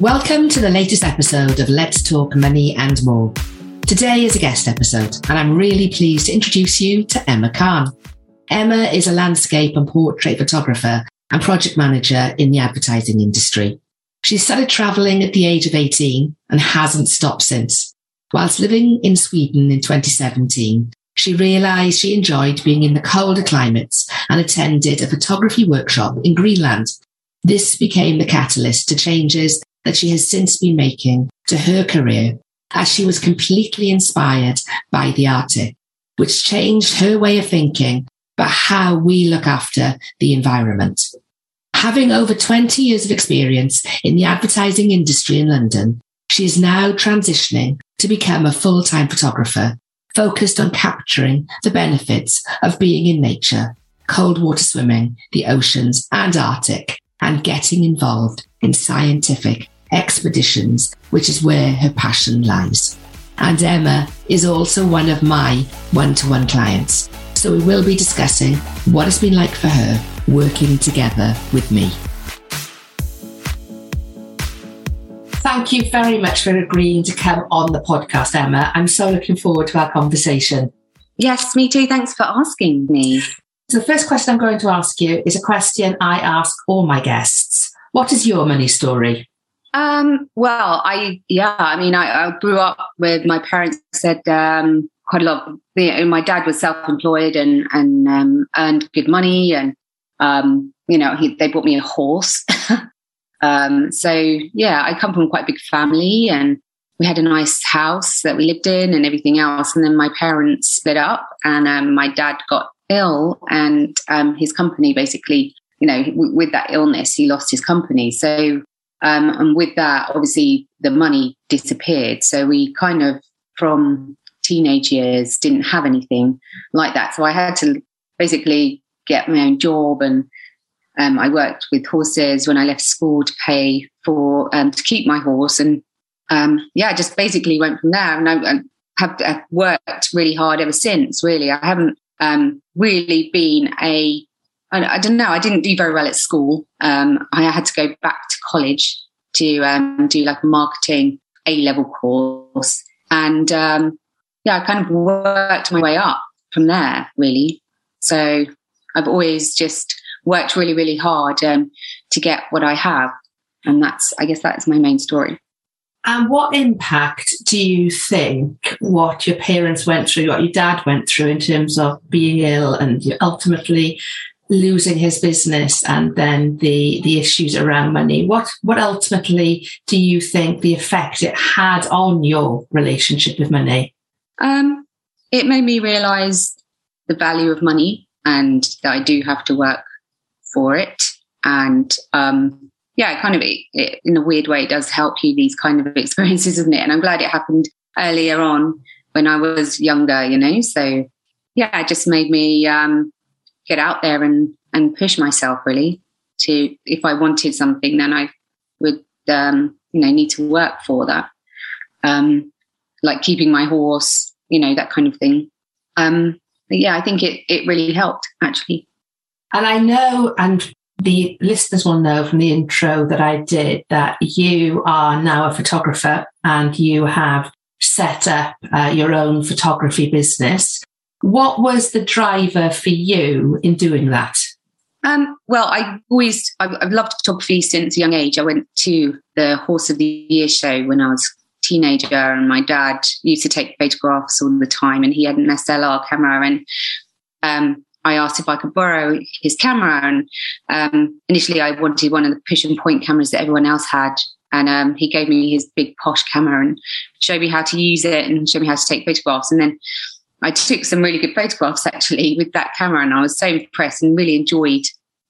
Welcome to the latest episode of Let's Talk Money and More. Today is a guest episode, and I'm really pleased to introduce you to Emma Khan. Emma is a landscape and portrait photographer and project manager in the advertising industry. She started traveling at the age of 18 and hasn't stopped since. Whilst living in Sweden in 2017, she realized she enjoyed being in the colder climates and attended a photography workshop in Greenland. This became the catalyst to changes that she has since been making to her career as she was completely inspired by the Arctic, which changed her way of thinking about how we look after the environment. Having over 20 years of experience in the advertising industry in London, she is now transitioning to become a full-time photographer focused on capturing the benefits of being in nature, cold water swimming, the oceans and Arctic, and getting involved in scientific expeditions, which is where her passion lies. And Emma is also one of my one to one clients. So we will be discussing what it's been like for her working together with me. Thank you very much for agreeing to come on the podcast, Emma. I'm so looking forward to our conversation. Yes, me too. Thanks for asking me. So, the first question I'm going to ask you is a question I ask all my guests. What is your money story? Um, well, I yeah, I mean, I, I grew up with my parents said um, quite a lot. You know, my dad was self-employed and and um, earned good money, and um, you know, he, they bought me a horse. um, so yeah, I come from quite a big family, and we had a nice house that we lived in, and everything else. And then my parents split up, and um, my dad got ill, and his company basically, you know, with that illness, he lost his company. So um, and with that, obviously, the money disappeared. So we kind of, from teenage years, didn't have anything like that. So I had to basically get my own job, and um, I worked with horses when I left school to pay for um, to keep my horse, and um, yeah, I just basically went from there. And I, I have I've worked really hard ever since. Really, I haven't um, really been a I, I, don't know. I didn't do very well at school. Um, I had to go back to college to um, do like a marketing A level course, and um, yeah, I kind of worked my way up from there. Really, so I've always just worked really, really hard um, to get what I have, and that's I guess that's my main story. And what impact do you think what your parents went through, what your dad went through in terms of being ill and ultimately losing his business and then the the issues around money. What what ultimately do you think the effect it had on your relationship with money? Um it made me realize the value of money and that i do have to work for it. And um yeah kind of it, in a weird way it does help you these kind of experiences isn't it? And i'm glad it happened earlier on when i was younger you know? So yeah it just made me um get out there and and push myself really to if I wanted something then I would um, you know need to work for that. Um, like keeping my horse you know that kind of thing. Um, yeah I think it it really helped actually. And I know and the listeners will know from the intro that I did that you are now a photographer and you have set up uh, your own photography business. What was the driver for you in doing that? Um, well, I always I've, loved photography since a young age. I went to the Horse of the Year show when I was a teenager, and my dad used to take photographs all the time, and he had an SLR camera, and um, I asked if I could borrow his camera, and um, initially I wanted one of the push and point cameras that everyone else had, and um, he gave me his big posh camera and showed me how to use it and showed me how to take photographs, and then I took some really good photographs actually with that camera, and I was so impressed and really enjoyed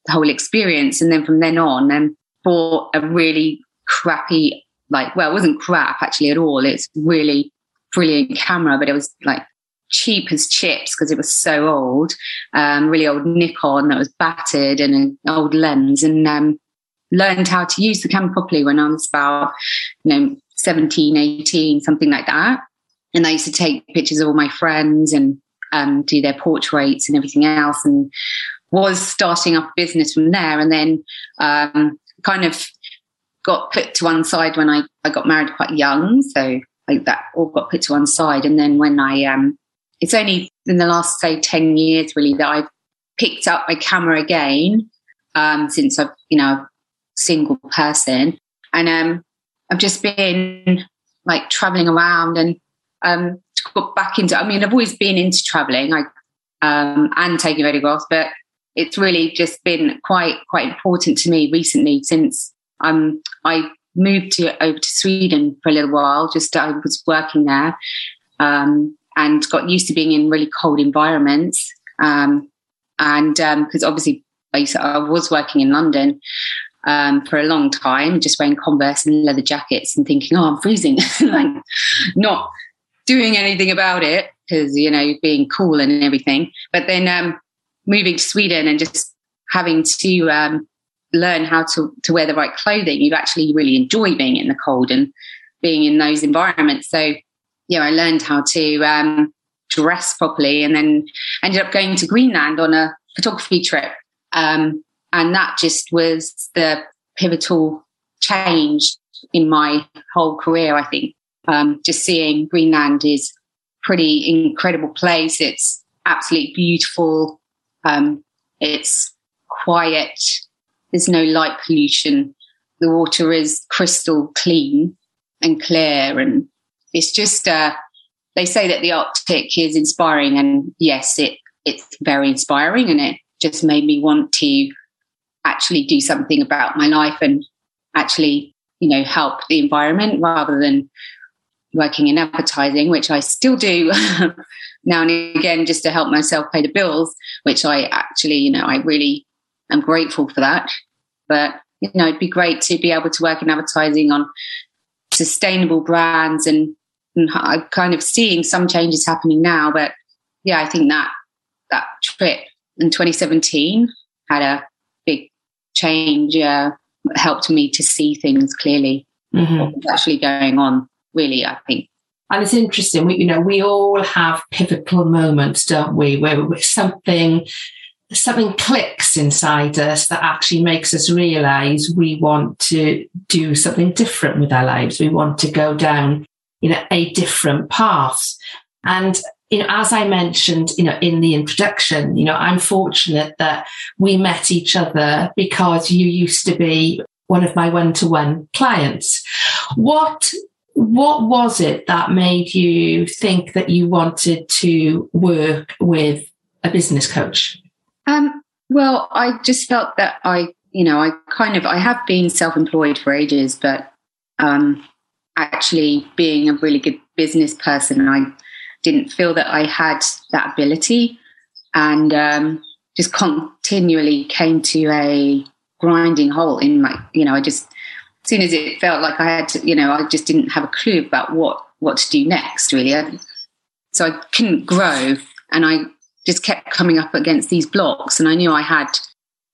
the whole experience. And then from then on, and bought a really crappy, like, well, it wasn't crap actually at all. It's really brilliant camera, but it was like cheap as chips because it was so old. Um, really old Nikon that was battered and an old lens, and um, learned how to use the camera properly when I was about, you know, 17, 18, something like that. And I used to take pictures of all my friends and um, do their portraits and everything else, and was starting up a business from there. And then um, kind of got put to one side when I, I got married quite young. So like that all got put to one side. And then when I, um, it's only in the last, say, 10 years really that I've picked up my camera again um, since I've, you know, single person. And um, I've just been like traveling around and um, got back into, I mean, I've always been into traveling I, um, and taking photographs, but it's really just been quite, quite important to me recently since um, I moved to, over to Sweden for a little while. Just I was working there um, and got used to being in really cold environments. Um, and because um, obviously I was working in London um, for a long time, just wearing Converse and leather jackets and thinking, oh, I'm freezing, like not doing anything about it because you know being cool and everything. But then um, moving to Sweden and just having to um, learn how to, to wear the right clothing, you actually really enjoy being in the cold and being in those environments. So, yeah, I learned how to um, dress properly and then ended up going to Greenland on a photography trip. Um, and that just was the pivotal change in my whole career, I think. Um, just seeing Greenland is pretty incredible place. It's absolutely beautiful. Um, it's quiet. There's no light pollution. The water is crystal clean and clear. And it's just, uh, they say that the Arctic is inspiring. And yes, it, it's very inspiring. And it just made me want to actually do something about my life and actually, you know, help the environment rather than working in advertising, which I still do now and again just to help myself pay the bills, which I actually, you know, I really am grateful for that. But, you know, it'd be great to be able to work in advertising on sustainable brands and, and I'm kind of seeing some changes happening now. But yeah, I think that that trip in 2017 had a big change, uh, helped me to see things clearly, mm-hmm. what was actually going on, really, I think. And it's interesting, we, you know, we all have pivotal moments, don't we, where something something clicks inside us that actually makes us realize we want to do something different with our lives. We want to go down, you know, a different path. And you know, as I mentioned, you know, in the introduction, you know, I'm fortunate that we met each other because you used to be one of my one-to-one clients. What what was it that made you think that you wanted to work with a business coach? Um, well, I just felt that I, you know, I kind of I have been self-employed for ages, but um, actually being a really good business person, I didn't feel that I had that ability, and um, just continually came to a grinding halt in my, you know, I just soon as it felt like I had to, you know, I just didn't have a clue about what what to do next, really. So I couldn't grow, and I just kept coming up against these blocks, and I knew I had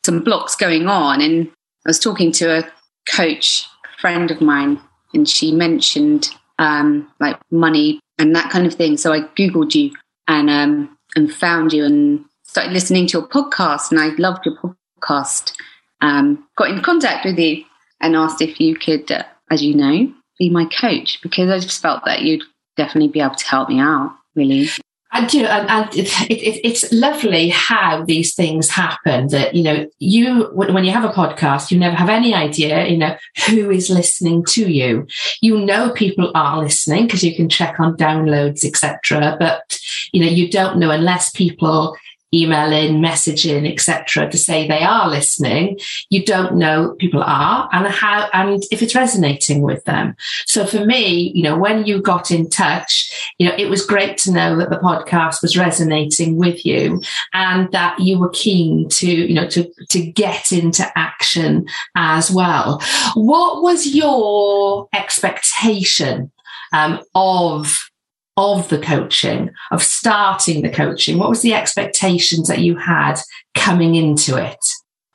some blocks going on. And I was talking to a coach friend of mine, and she mentioned um, like money and that kind of thing. So I googled you and um, and found you and started listening to your podcast, and I loved your podcast. Um, got in contact with you and asked if you could, as you know, be my coach because I just felt that you'd definitely be able to help me out, really. I do, and, and it, it, it's lovely how these things happen. That you know, you when you have a podcast, you never have any idea, you know, who is listening to you. You know, people are listening because you can check on downloads, etc. But you know, you don't know unless people emailing, messaging, etc., to say they are listening. You don't know people are and how and if it's resonating with them. So for me, you know, when you got in touch, you know, it was great to know that the podcast was resonating with you and that you were keen to, you know, to to get into action as well. What was your expectation um, of of the coaching, of starting the coaching? What was the expectations that you had coming into it?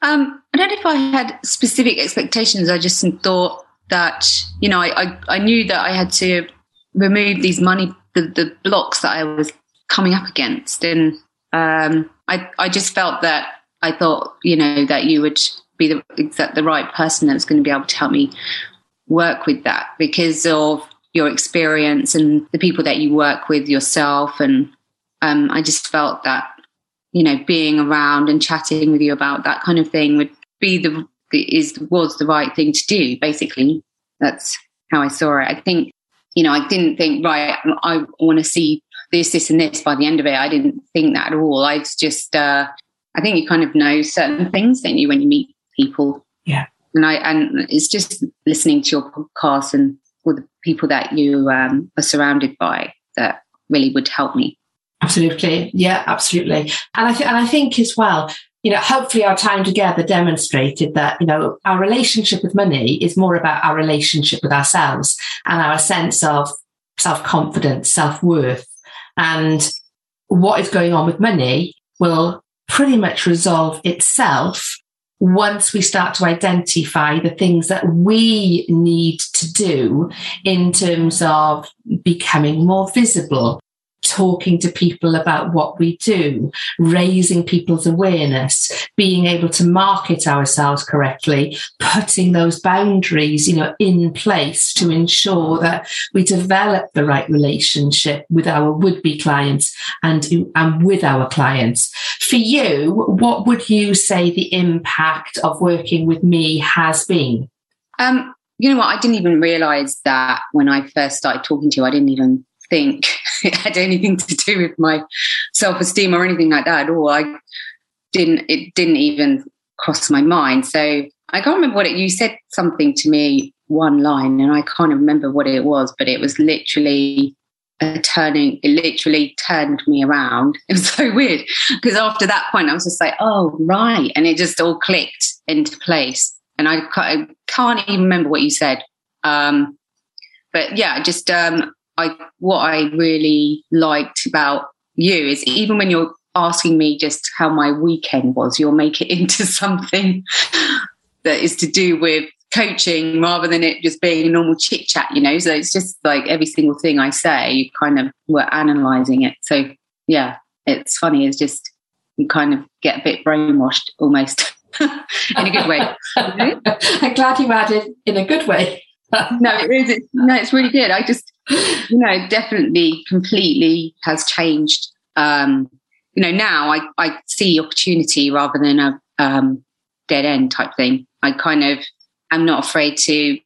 Um, I don't know if I had specific expectations. I just thought that, you know, I, I, I knew that I had to remove these money, the, the blocks that I was coming up against. And um, I, I just felt that I thought, you know, that you would be the, exact, the right person that's going to be able to help me work with that because of your experience and the people that you work with yourself. And um, I just felt that, you know, being around and chatting with you about that kind of thing would be the, is, was the right thing to do. Basically, that's how I saw it. I think, you know, I didn't think, right, I want to see this, this, and this by the end of it. I didn't think that at all. I just, uh, I think you kind of know certain things, don't you, when you meet people? Yeah. And I, and it's just listening to your podcast and or the people that you um, are surrounded by that really would help me. Absolutely, yeah, absolutely. And I th- and I think as well, you know, hopefully our time together demonstrated that you know our relationship with money is more about our relationship with ourselves and our sense of self confidence, self worth, and what is going on with money will pretty much resolve itself once we start to identify the things that we need to do in terms of becoming more visible, talking to people about what we do, raising people's awareness, being able to market ourselves correctly, putting those boundaries, you know, in place to ensure that we develop the right relationship with our would-be clients and, and with our clients. For you, what would you say the impact of working with me has been? Um, you know what? I didn't even realize that when I first started talking to you. I didn't even think it had anything to do with my self esteem or anything like that at all. I didn't, it didn't even cross my mind. So I can't remember what it, you said something to me, one line, and I can't remember what it was, but it was literally a turning, it literally turned me around. It was so weird because after that point, I was just like, oh, right. And it just all clicked into place. And I can't, I can't even remember what you said. Um, but yeah, just um, I what I really liked about you is even when you're asking me just how my weekend was, you'll make it into something that is to do with coaching rather than it just being a normal chit chat, you know. So it's just like every single thing I say, you kind of were analysing it. So yeah, it's funny. It's just you kind of get a bit brainwashed almost in a good way. I'm glad you added in a good way. no, it is. no, it's really good. I just, you know, definitely completely has changed. Um, you know, now I, I see opportunity rather than a um, dead end type thing. I kind of am not afraid to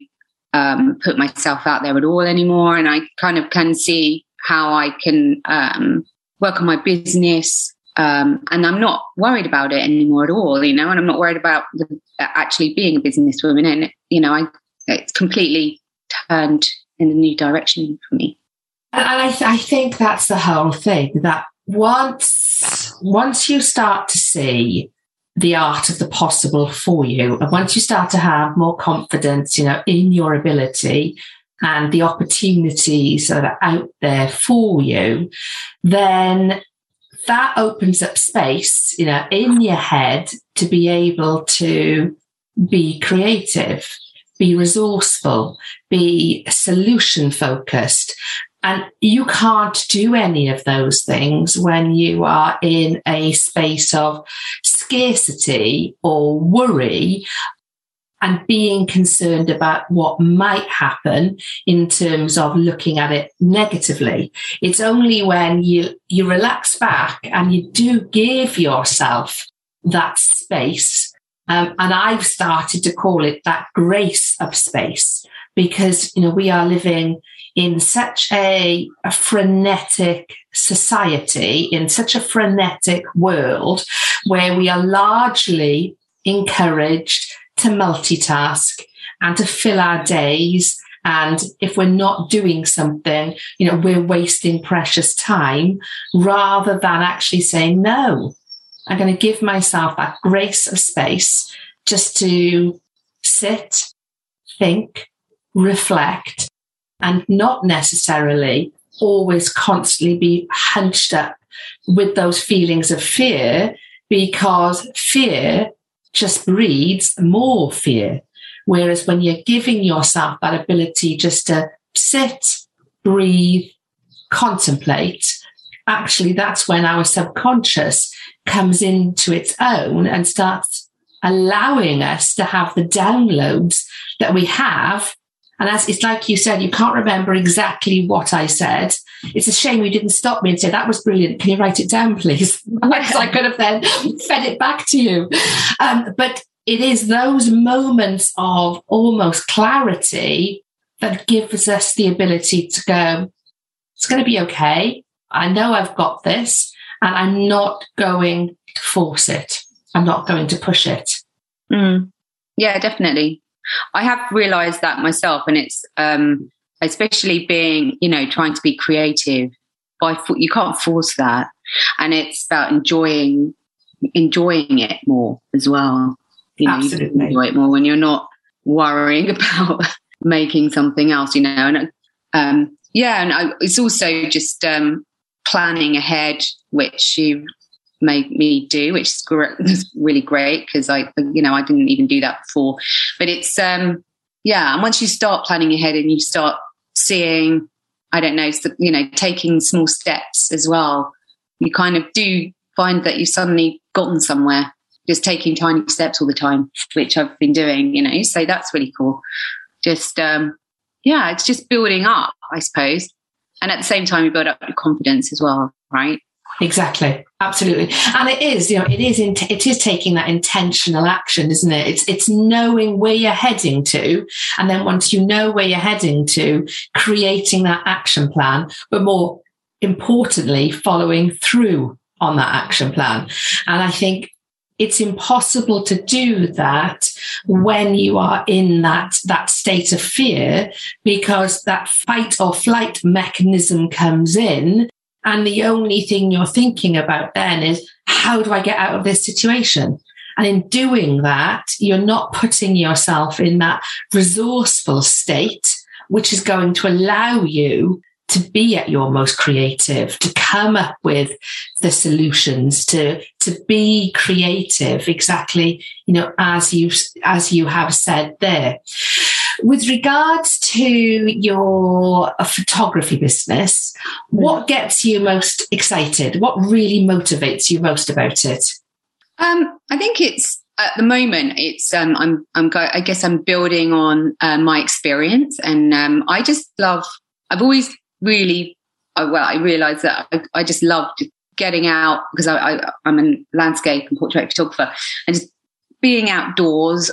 um, put myself out there at all anymore. And I kind of can see how I can um, work on my business. Um, and I'm not worried about it anymore at all, you know, and I'm not worried about the, actually being a businesswoman. And, you know, I it's completely turned in a new direction for me. And I, th- I think that's the whole thing that once once you start to see the art of the possible for you, and once you start to have more confidence, you know, in your ability and the opportunities that are out there for you, then that opens up space, you know, in your head to be able to be creative be resourceful, be solution focused. And you can't do any of those things when you are in a space of scarcity or worry and being concerned about what might happen in terms of looking at it negatively. It's only when you, you relax back and you do give yourself that space. Um, and I've started to call it that grace of space because, you know, we are living in such a, a, frenetic society, in such a frenetic world where we are largely encouraged to multitask and to fill our days. And if we're not doing something, you know, we're wasting precious time rather than actually saying, no, I'm going to give myself that grace of space just to sit, think, reflect, and not necessarily always constantly be hunched up with those feelings of fear because fear just breeds more fear. Whereas when you're giving yourself that ability just to sit, breathe, contemplate, actually that's when our subconscious comes into its own and starts allowing us to have the downloads that we have and as it's like you said, you can't remember exactly what I said. It's a shame you didn't stop me and say, that was brilliant. Can you write it down, please? Because I could have then fed it back to you. Um, but it is those moments of almost clarity that gives us the ability to go, it's going to be okay. I know I've got this and I'm not going to force it. I'm not going to push it. Mm. Yeah, definitely. I have realized that myself, and it's um, especially being, you know, trying to be creative. By you can't force that, and it's about enjoying enjoying it more as well. You know, Absolutely. you enjoy it more when you're not worrying about making something else. You know, and um, yeah, and I, it's also just um, planning ahead, which you made me do, which is really great because I, you know, I didn't even do that before. But it's, um, yeah, and once you start planning ahead and you start seeing, I don't know, you know, taking small steps as well, you kind of do find that you've suddenly gotten somewhere just taking tiny steps all the time, which I've been doing, you know, so that's really cool. Just, um, yeah, it's just building up, I suppose. And at the same time, you build up your confidence as well, right? Exactly. Absolutely. And it is, you know, it is, in, it is taking that intentional action, isn't it? It's, it's knowing where you're heading to. And then once you know where you're heading to, creating that action plan, but more importantly, following through on that action plan. And I think it's impossible to do that when you are in that that state of fear because that fight or flight mechanism comes in and the only thing you're thinking about then is, how do I get out of this situation? And in doing that, you're not putting yourself in that resourceful state, which is going to allow you to be at your most creative, to come up with the solutions, to, to be creative exactly, you know, as you, as you have said there. With regards to your photography business, what gets you most excited? What really motivates you most about it? Um, I think it's at the moment it's um, I'm I'm I guess I'm building on uh, my experience, and um, I just love. I've always really well. I realised that I, I, just loved getting out because I, I I'm a landscape and portrait photographer, and just being outdoors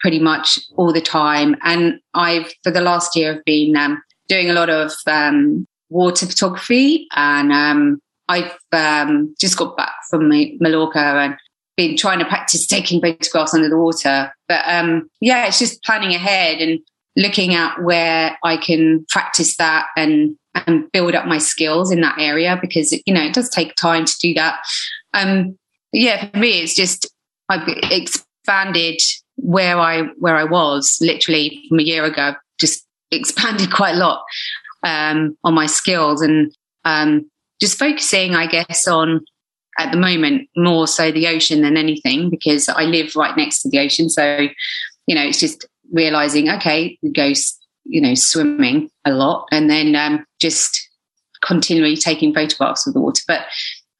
pretty much all the time. And I've, for the last year, I've been um, doing a lot of um, water photography. And um, I've um, just got back from Mallorca and been trying to practice taking photographs under the water. But um, yeah, it's just planning ahead and looking at where I can practice that and and build up my skills in that area because you know it does take time to do that. Um, yeah, for me, it's just I've expanded where I where I was literally from a year ago, just expanded quite a lot um, on my skills and um, just focusing, I guess, on at the moment more so the ocean than anything because I live right next to the ocean. So, you know, it's just realizing, okay, we go, you know, swimming a lot and then um, just continually taking photographs of the water. But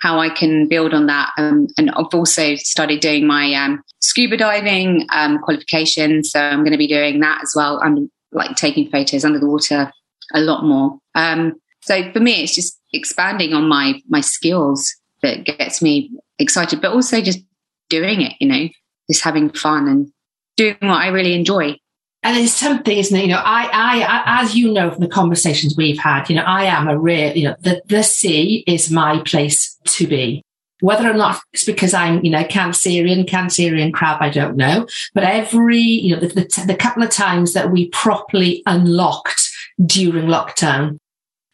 how I can build on that. Um, and I've also started doing my um, scuba diving um, qualification. So I'm going to be doing that as well. I'm like taking photos under the water a lot more. Um, so for me, it's just expanding on my my skills that gets me excited, but also just doing it. You know, just having fun and doing what I really enjoy and it's something, isn't it? You know, I, I, as you know from the conversations we've had, you know, I am a real, you know, the, the sea is my place to be. Whether or not it's because I'm, you know, Cancerian, Cancerian crab, I don't know. But every, you know, the, the, the couple of times that we properly unlocked during lockdown,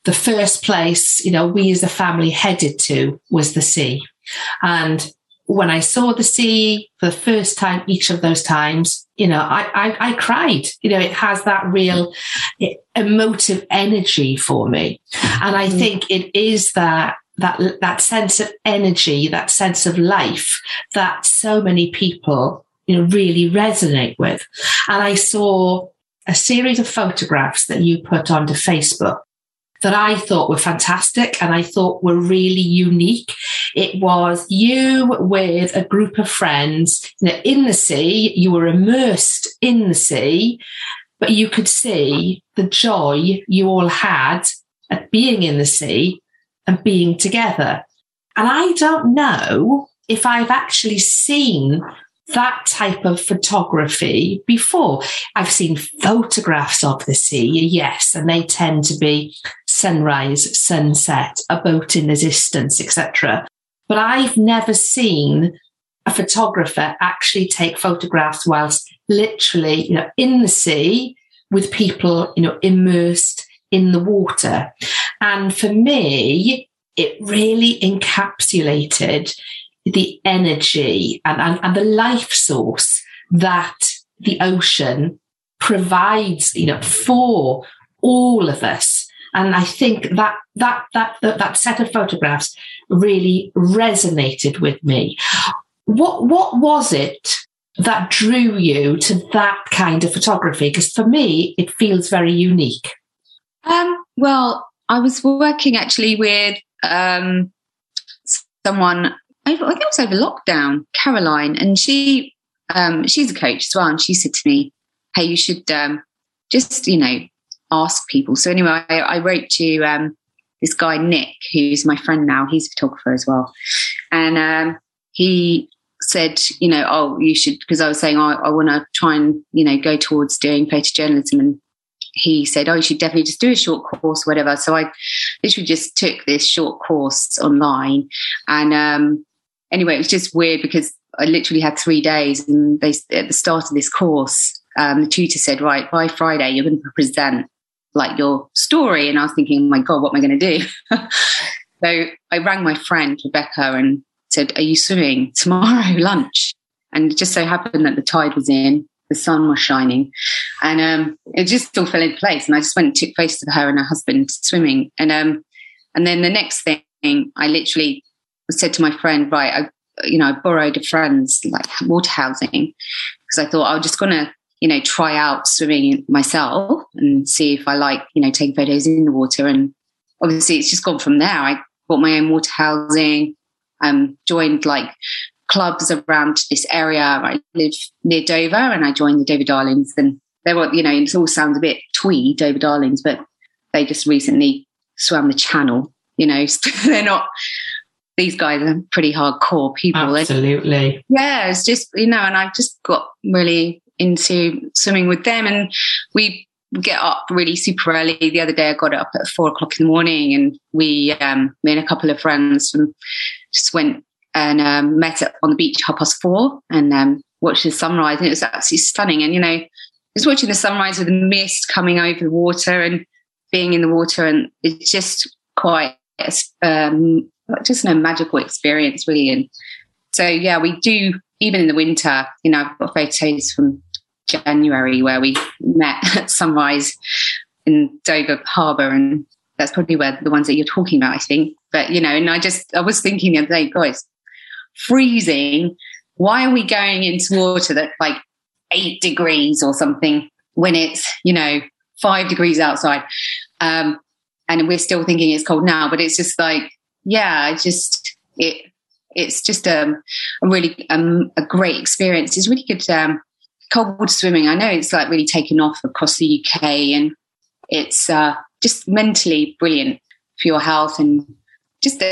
the first place, you know, we as a family headed to was the sea. And when I saw the sea for the first time, each of those times, you know, I, I, I cried. You know, it has that real emotive energy for me. And I mm. think it is that that that sense of energy, that sense of life that so many people, you know, really resonate with. And I saw a series of photographs that you put onto Facebook that I thought were fantastic and I thought were really unique. It was you with a group of friends you know, in the sea, you were immersed in the sea, but you could see the joy you all had at being in the sea and being together. And I don't know if I've actually seen that type of photography before. I've seen photographs of the sea, yes, and they tend to be sunrise, sunset, a boat in the distance, etc. But I've never seen a photographer actually take photographs whilst literally, you know, in the sea with people, you know, immersed in the water. And for me, it really encapsulated the energy and, and, and the life source that the ocean provides, you know, for all of us. And I think that, that, that, that, that set of photographs really resonated with me. What, what was it that drew you to that kind of photography? Because for me, it feels very unique. Um, well, I was working actually with um, someone I think it was over lockdown, Caroline, and she um, she's a coach as well, and she said to me, "Hey, you should um, just you know ask people." So anyway, I, I wrote to um, this guy Nick, who's my friend now. He's a photographer as well, and um, he said, you know, oh, you should because I was saying oh, I want to try and you know go towards doing photojournalism and he said, Oh, you should definitely just do a short course, whatever. So I literally just took this short course online. And um, anyway, it was just weird because I literally had three days, and they at the start of this course, um, the tutor said, "Right, by Friday, you're going to present like your story." And I was thinking, "My God, what am I going to do?" so I rang my friend Rebecca and said, "Are you swimming tomorrow lunch?" And it just so happened that the tide was in, the sun was shining, and um, it just all fell into place. And I just went and took photos of her and her husband swimming, and um, and then the next thing, I literally said to my friend, right, I, you know, I borrowed a friend's like water housing because I thought I was just going to, you know, try out swimming myself and see if I like, you know, taking photos in the water. And obviously it's just gone from there. I bought my own water housing, um, joined like clubs around this area. I live near Dover and I joined the Dover Darlings and they were, you know, it all sounds a bit twee, Dover Darlings, but they just recently swam the channel, you know, they're not these guys are pretty hardcore people. Absolutely. And yeah, it's just, you know, and I've just got really into swimming with them and we get up really super early. The other day I got up at four o'clock in the morning and we, um, me and a couple of friends from, just went and um, met up on the beach half past four and um, watched the sunrise and it was absolutely stunning. And, you know, just watching the sunrise with the mist coming over the water and being in the water and it's just quite um, just a magical experience, really. And so, yeah, we do, even in the winter, you know, I've got photos from January where we met at sunrise in Dover Harbour. And that's probably where the ones that you're talking about, I think. But, you know, and I just, I was thinking the other day, guys, freezing. Why are we going into water that's like eight degrees or something when it's, you know, five degrees outside? Um, and we're still thinking it's cold now, but it's just like, yeah, I just it it's just um, a really um, a great experience. It's really good um, cold water swimming. I know it's like really taken off across the UK, and it's uh, just mentally brilliant for your health and just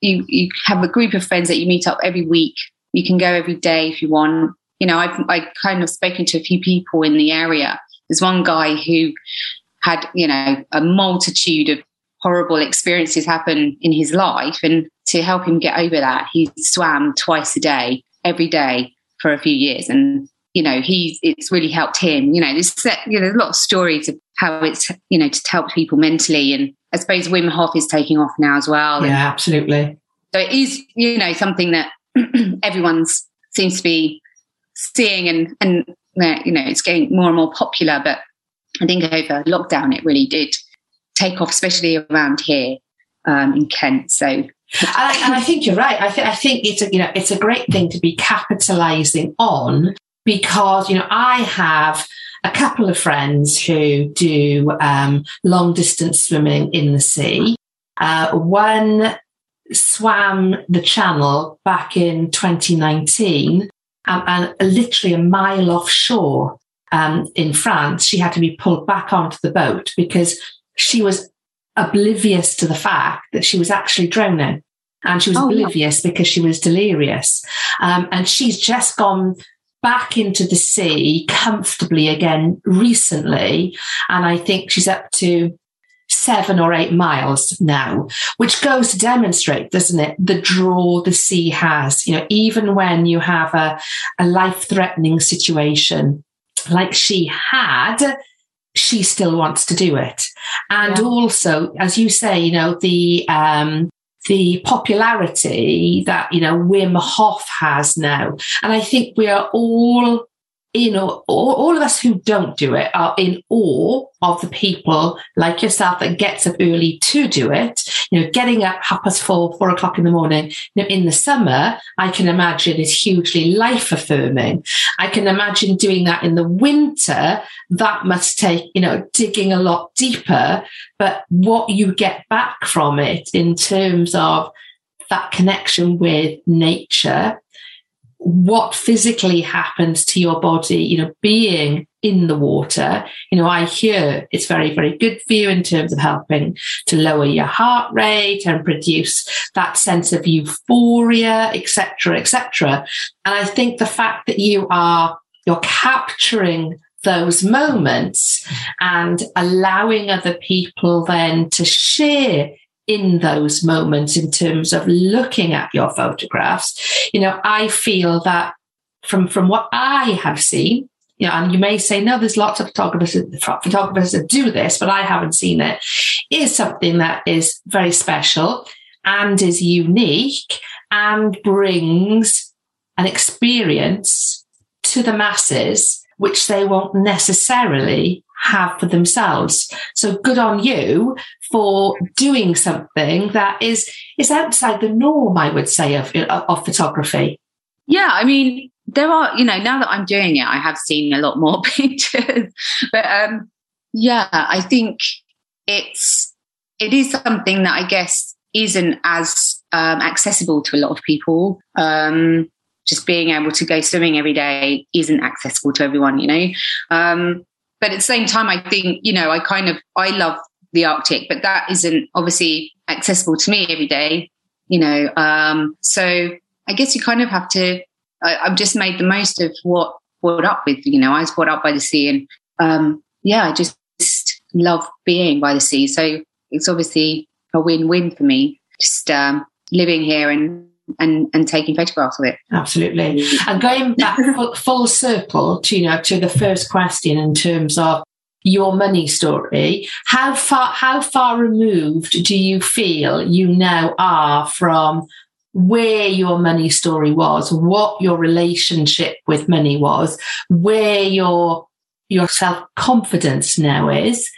you you have a group of friends that you meet up every week. You can go every day if you want. You know, I've I kind of spoken to a few people in the area. There's one guy who had you know a multitude of horrible experiences happen in his life, and to help him get over that, he swam twice a day, every day for a few years, and you know he's it's really helped him. You know, there's you know there's a lot of stories of how it's you know to help people mentally and I suppose Wim Hof is taking off now as well. Yeah, absolutely. So it is, you know, something that everyone's seems to be seeing and and you know it's getting more and more popular. But I think over lockdown it really did take off, especially around here um, in Kent. So. And I, and I think you're right. I, th- I think it's a you know it's a great thing to be capitalising on because you know I have a couple of friends who do um, long distance swimming in the sea. Uh, one swam the channel back in 2019 um, and literally a mile offshore um, in France, she had to be pulled back onto the boat because she was oblivious to the fact that she was actually drowning. And she was oh, oblivious yeah. because she was delirious. Um, and she's just gone back into the sea comfortably again recently. And I think she's up to seven or eight miles now, which goes to demonstrate, doesn't it, the draw the sea has. You know, even when you have a, a life threatening situation like she had, she still wants to do it. And yeah. also, as you say, you know, the um, the popularity that, you know, Wim Hof has now. And I think we are all you know, all, all, of us who don't do it are in awe of the people like yourself that gets up early to do it. You know, getting up half past four, four o'clock in the morning. You know, in the summer, I can imagine is hugely life affirming. I can imagine doing that in the winter. That must take, you know, digging a lot deeper. But what you get back from it in terms of that connection with nature what physically happens to your body, you know, being in the water. You know, I hear it's very, very good for you in terms of helping to lower your heart rate and produce that sense of euphoria, etc., etc. And I think the fact that you are, you're capturing those moments and allowing other people then to share in those moments in terms of looking at your photographs. You know, I feel that from, from what I have seen, you know, and you may say, no, there's lots of photographers, photographers that do this, but I haven't seen it, is something that is very special and is unique and brings an experience to the masses, which they won't necessarily have for themselves. So good on you for doing something that is is outside the norm, I would say, of, of photography. Yeah, I mean, there are, you know, now that I'm doing it, I have seen a lot more pictures. but um, yeah, I think it's it is something that I guess isn't as um, accessible to a lot of people. Um, just being able to go swimming every day isn't accessible to everyone, you know. Um, but at the same time, I think, you know, I kind of, I love the Arctic, but that isn't obviously accessible to me every day, you know. Um, so I guess you kind of have to, I, I've just made the most of what brought up with, you know, I was brought up by the sea and, um, yeah, I just love being by the sea. So it's obviously a win-win for me, just um, living here and and and taking photographs of it. Absolutely. And going back full, full circle to you know to the first question in terms of your money story, how far how far removed do you feel you now are from where your money story was, what your relationship with money was, where your your self confidence now is?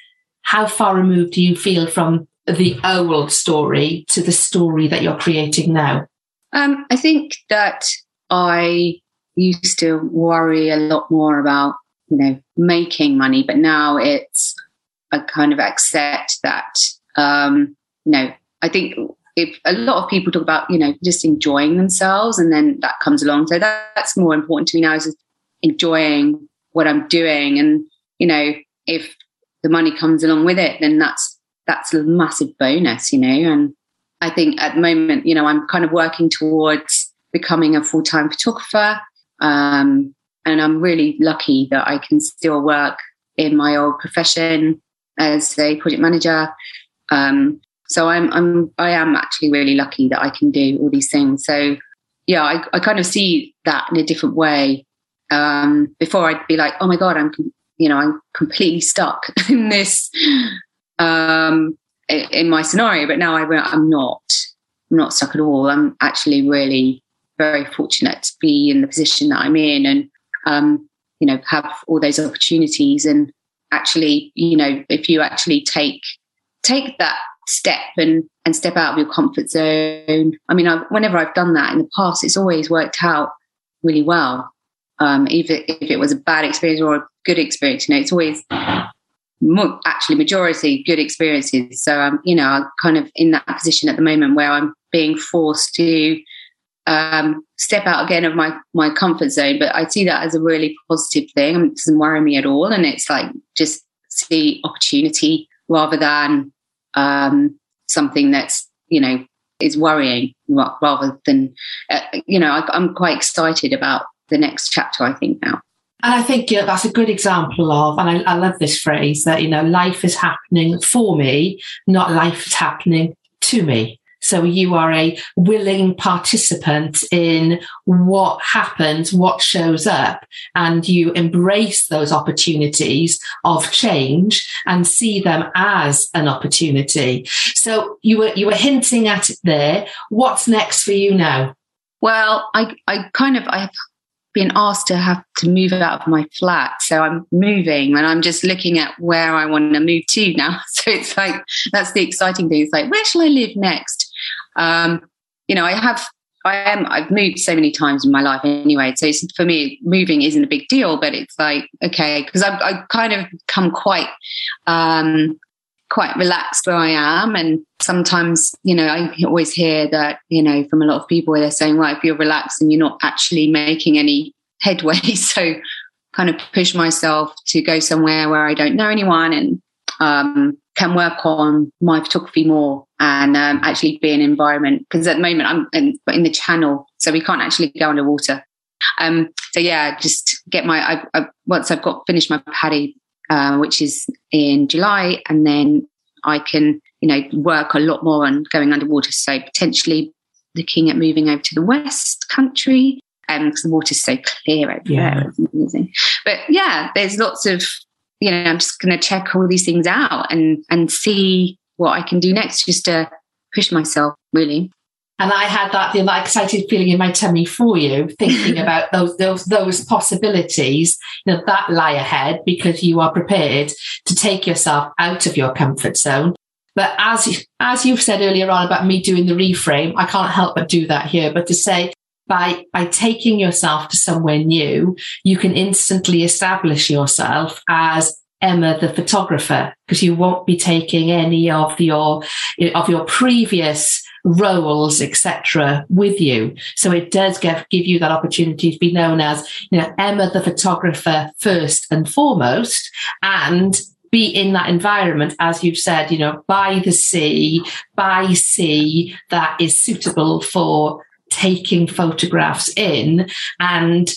How far removed do you feel from the old story to the story that you're creating now? Um, I think that I used to worry a lot more about, you know, making money, but now it's I kind of accept that, um, you know, I think if a lot of people talk about, you know, just enjoying themselves and then that comes along. So that, that's more important to me now is enjoying what I'm doing. And, you know, if the money comes along with it, then that's, that's a massive bonus, you know, and I think at the moment, you know, I'm kind of working towards becoming a full time photographer. Um, and I'm really lucky that I can still work in my old profession as a project manager. Um, so I'm, I'm, I am actually really lucky that I can do all these things. So yeah, I, I kind of see that in a different way. Um, before I'd be like, oh my God, I'm, you know, I'm completely stuck in this, um, in my scenario, but now I, I'm not. I'm not stuck at all. I'm actually really very fortunate to be in the position that I'm in, and um, you know, have all those opportunities. And actually, you know, if you actually take take that step and and step out of your comfort zone. I mean, I, whenever I've done that in the past, it's always worked out really well. Um, even if it was a bad experience or a good experience, you know, it's always actually majority good experiences. So I'm, you know, I'm kind of in that position at the moment where I'm being forced to um, step out again of my my comfort zone. But I see that as a really positive thing. It doesn't worry me at all, and it's like just see opportunity rather than um, something that's you know is worrying rather than uh, you know I, I'm quite excited about the next chapter. I think now. And I think know, that's a good example of, and I, I love this phrase that, you know, life is happening for me, not life is happening to me. So you are a willing participant in what happens, what shows up, and you embrace those opportunities of change and see them as an opportunity. So you were you were hinting at it there. What's next for you now? Well, I I kind of I have been asked to have to move out of my flat. So I'm moving and I'm just looking at where I want to move to now. So it's like, that's the exciting thing. It's like, where shall I live next? Um, you know, I have, I am, I've moved so many times in my life anyway. So for me, moving isn't a big deal, but it's like, okay, because I've, I've kind of come quite, um, quite relaxed where I am. And sometimes, you know, I always hear that, you know, from a lot of people where they're saying, well, if you're relaxed and you're not actually making any headway. So kind of push myself to go somewhere where I don't know anyone and um, can work on my photography more and um, actually be an environment. Because at the moment I'm in, in, the channel, so we can't actually go underwater. Um, so yeah, just get my, I, I, once I've got finished my PADI uh, which is in July, and then I can, you know, work a lot more on going underwater. So potentially looking at moving over to the West Country, because um, the water's so clear over yeah. there. It's amazing. But yeah, there's lots of, you know, I'm just going to check all these things out and and see what I can do next, just to push myself really. And I had that, you know, that excited feeling in my tummy for you, thinking about those, those, those possibilities, you know, that lie ahead because you are prepared to take yourself out of your comfort zone. But as, as you've said earlier on about me doing the reframe, I can't help but do that here, but to say, by, by taking yourself to somewhere new, you can instantly establish yourself as Emma the photographer because you won't be taking any of your of your previous roles, etc., with you. So it does give, give you that opportunity to be known as, you know, Emma the photographer first and foremost, and be in that environment, as you've said, you know, by the sea, by sea that is suitable for taking photographs in and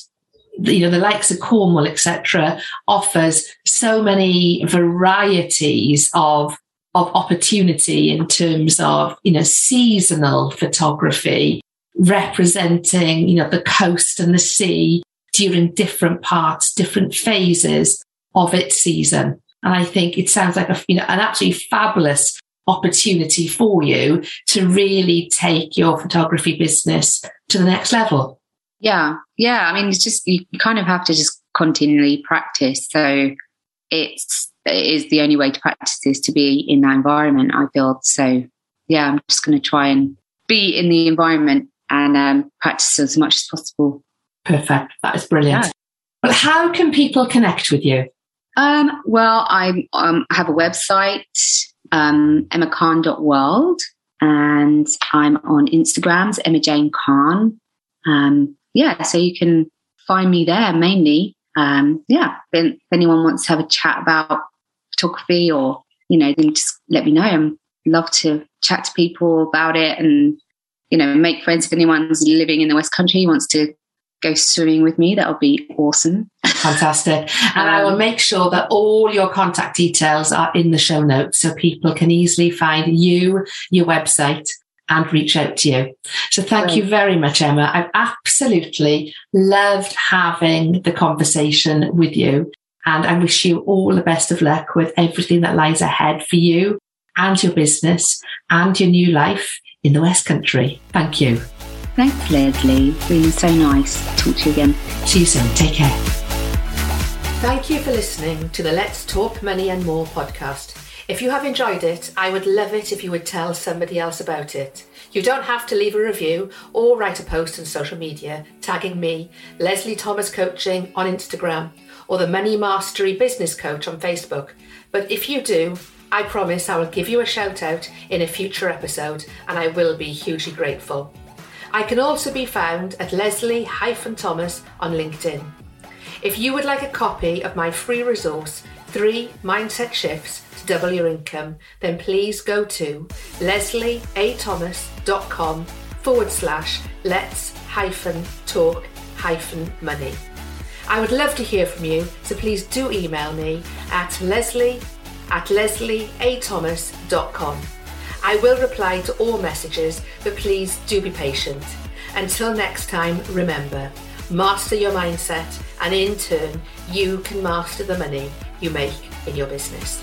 you know the likes of cornwall etc offers so many varieties of of opportunity in terms of, you know, seasonal photography representing, you know, the coast and the sea during different parts, different phases of its season. And I think it sounds like a, you know, an absolutely fabulous opportunity for you to really take your photography business to the next level. Yeah. Yeah. I mean, it's just, you kind of have to just continually practice. So it's, is the only way to practice this to be in that environment, I feel. So, yeah, I'm just going to try and be in the environment and um, practice as much as possible. Perfect. That is brilliant. Yeah. Well, how can people connect with you? Um, well, I um, have a website, um, emmakhan.world, and I'm on Instagram, it's Emma Jane Khan. Um, yeah, so you can find me there mainly. Um, yeah, if anyone wants to have a chat about photography or, you know, then just let me know. I'm love to chat to people about it and, you know, make friends if anyone's living in the West Country wants to go swimming with me. That would be awesome. Fantastic. And um, I will make sure that all your contact details are in the show notes so people can easily find you, your website, and reach out to you. So thank you very much, Emma. I've absolutely loved having the conversation with you. And I wish you all the best of luck with everything that lies ahead for you and your business and your new life in the West Country. Thank you. Thanks, Leslie. Been so nice. Talk to you again. See you soon. Take care. Thank you for listening to the Let's Talk Money and More podcast. If you have enjoyed it, I would love it if you would tell somebody else about it. You don't have to leave a review or write a post on social media tagging me, Leslie Thomas Coaching on Instagram, or the Money Mastery Business Coach on Facebook. But if you do, I promise I will give you a shout out in a future episode and I will be hugely grateful. I can also be found at Leslie-Thomas on LinkedIn. If you would like a copy of my free resource, Three Mindset Shifts to Double Your Income, then please go to leslieathomas.com forward slash let's hyphen talk hyphen money. I would love to hear from you, so please do email me at leslie at leslieathomas.com. I will reply to all messages, but please do be patient. Until next time, remember master your mindset, and in turn, you can master the money you make in your business.